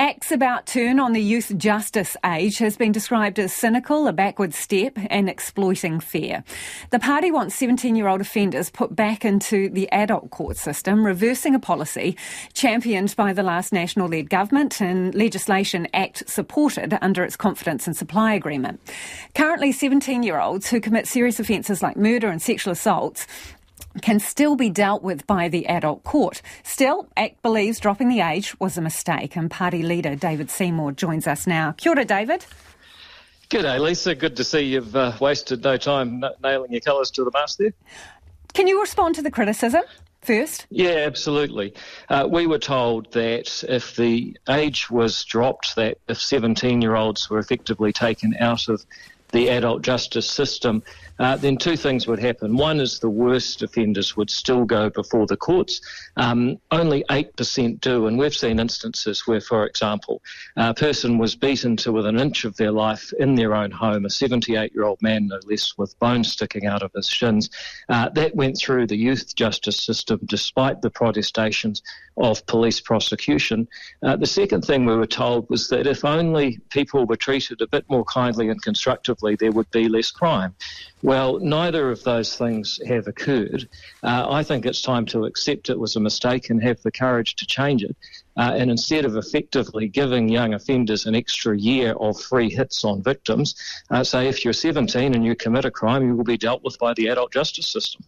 ACT's about turn on the youth justice age has been described as cynical, a backward step, and exploiting fear. The party wants 17 year old offenders put back into the adult court system, reversing a policy championed by the last national led government and legislation ACT supported under its confidence and supply agreement. Currently, 17 year olds who commit serious offences like murder and sexual assaults can still be dealt with by the adult court. Still, ACT believes dropping the age was a mistake, and party leader David Seymour joins us now. Kia ora, David. G'day, Lisa. Good to see you've uh, wasted no time n- nailing your colours to the mast there. Can you respond to the criticism? First? Yeah, absolutely. Uh, we were told that if the age was dropped, that if 17 year olds were effectively taken out of the adult justice system, uh, then two things would happen. One is the worst offenders would still go before the courts. Um, only 8% do, and we've seen instances where, for example, a person was beaten to within an inch of their life in their own home, a 78 year old man, no less, with bones sticking out of his shins. Uh, that went through the youth justice system despite the protestations of police prosecution. Uh, the second thing we were told was that if only people were treated a bit more kindly and constructively, there would be less crime. Well, neither of those things have occurred. Uh, I think it's time to accept it was a mistake and have the courage to change it. Uh, and instead of effectively giving young offenders an extra year of free hits on victims, uh, say if you're 17 and you commit a crime, you will be dealt with by the adult justice system.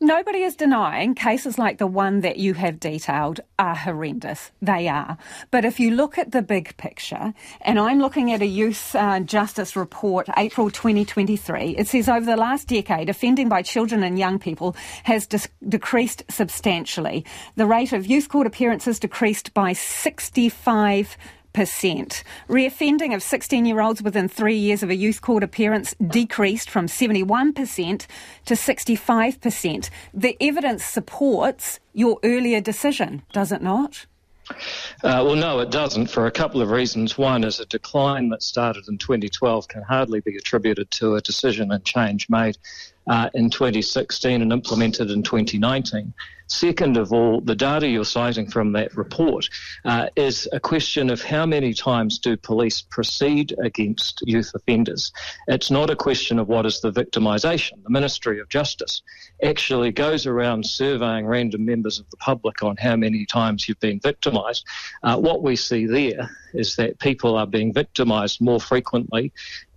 Nobody is denying cases like the one that you have detailed are horrendous. They are. But if you look at the big picture, and I'm looking at a youth uh, justice report, April 2023, it says over the last decade, offending by children and young people has dis- decreased substantially. The rate of youth court appearances decreased by 65 percent. Reoffending of 16 year olds within three years of a youth court appearance decreased from 71% to 65%. The evidence supports your earlier decision, does it not? Uh, well, no, it doesn't for a couple of reasons. One is a decline that started in 2012 can hardly be attributed to a decision and change made uh, in 2016 and implemented in 2019. Second of all, the data you're citing from that report uh, is a question of how many times do police proceed against youth offenders. It's not a question of what is the victimisation. The Ministry of Justice actually goes around surveying random members of the public on how many times you've been victimised. Uh, what we see there is that people are being victimised more frequently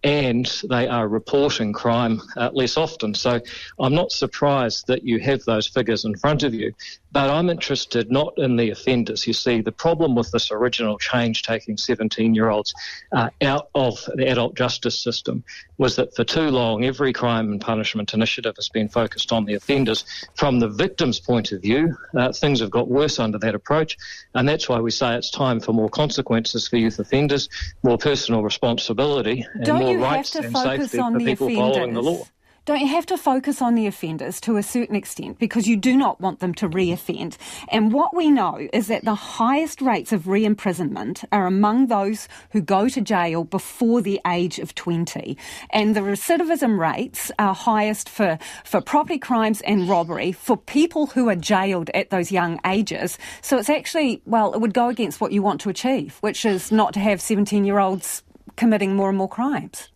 and they are reporting crime uh, less often. So I'm not surprised that you have those figures in front of you. But I'm interested not in the offenders. You see, the problem with this original change taking 17 year olds uh, out of the adult justice system was that for too long, every crime and punishment initiative has been focused on the offenders. From the victim's point of view, uh, things have got worse under that approach. And that's why we say it's time for more consequences for youth offenders, more personal responsibility, and Don't more rights and safety for people offenders? following the law. Don't you have to focus on the offenders to a certain extent because you do not want them to re-offend? And what we know is that the highest rates of re-imprisonment are among those who go to jail before the age of 20. And the recidivism rates are highest for, for property crimes and robbery for people who are jailed at those young ages. So it's actually, well, it would go against what you want to achieve, which is not to have 17 year olds committing more and more crimes.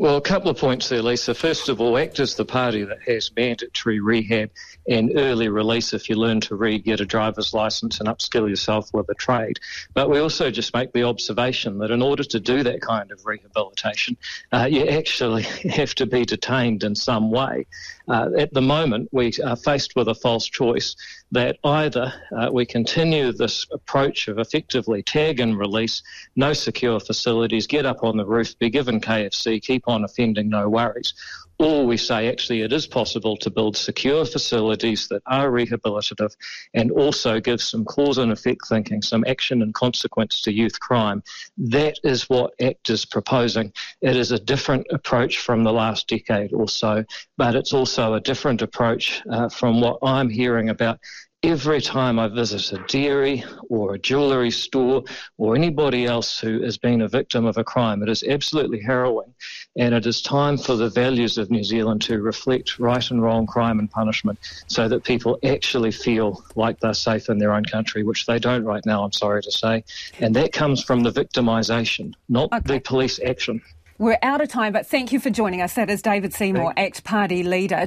Well, a couple of points there, Lisa. First of all, ACT is the party that has mandatory rehab and early release if you learn to read, get a driver's license, and upskill yourself with a trade. But we also just make the observation that in order to do that kind of rehabilitation, uh, you actually have to be detained in some way. Uh, at the moment, we are faced with a false choice that either uh, we continue this approach of effectively tag and release, no secure facilities, get up on the roof, be given KFC, keep on offending, no worries, or we say actually it is possible to build secure facilities that are rehabilitative and also give some cause and effect thinking, some action and consequence to youth crime. That is what ACT is proposing. It is a different approach from the last decade or so, but it's also a different approach uh, from what I'm hearing about every time I visit a dairy or a jewellery store or anybody else who has been a victim of a crime, it is absolutely harrowing. And it is time for the values of New Zealand to reflect right and wrong crime and punishment so that people actually feel like they're safe in their own country, which they don't right now, I'm sorry to say. And that comes from the victimisation, not okay. the police action. We're out of time, but thank you for joining us. That is David Seymour, ACT Party leader.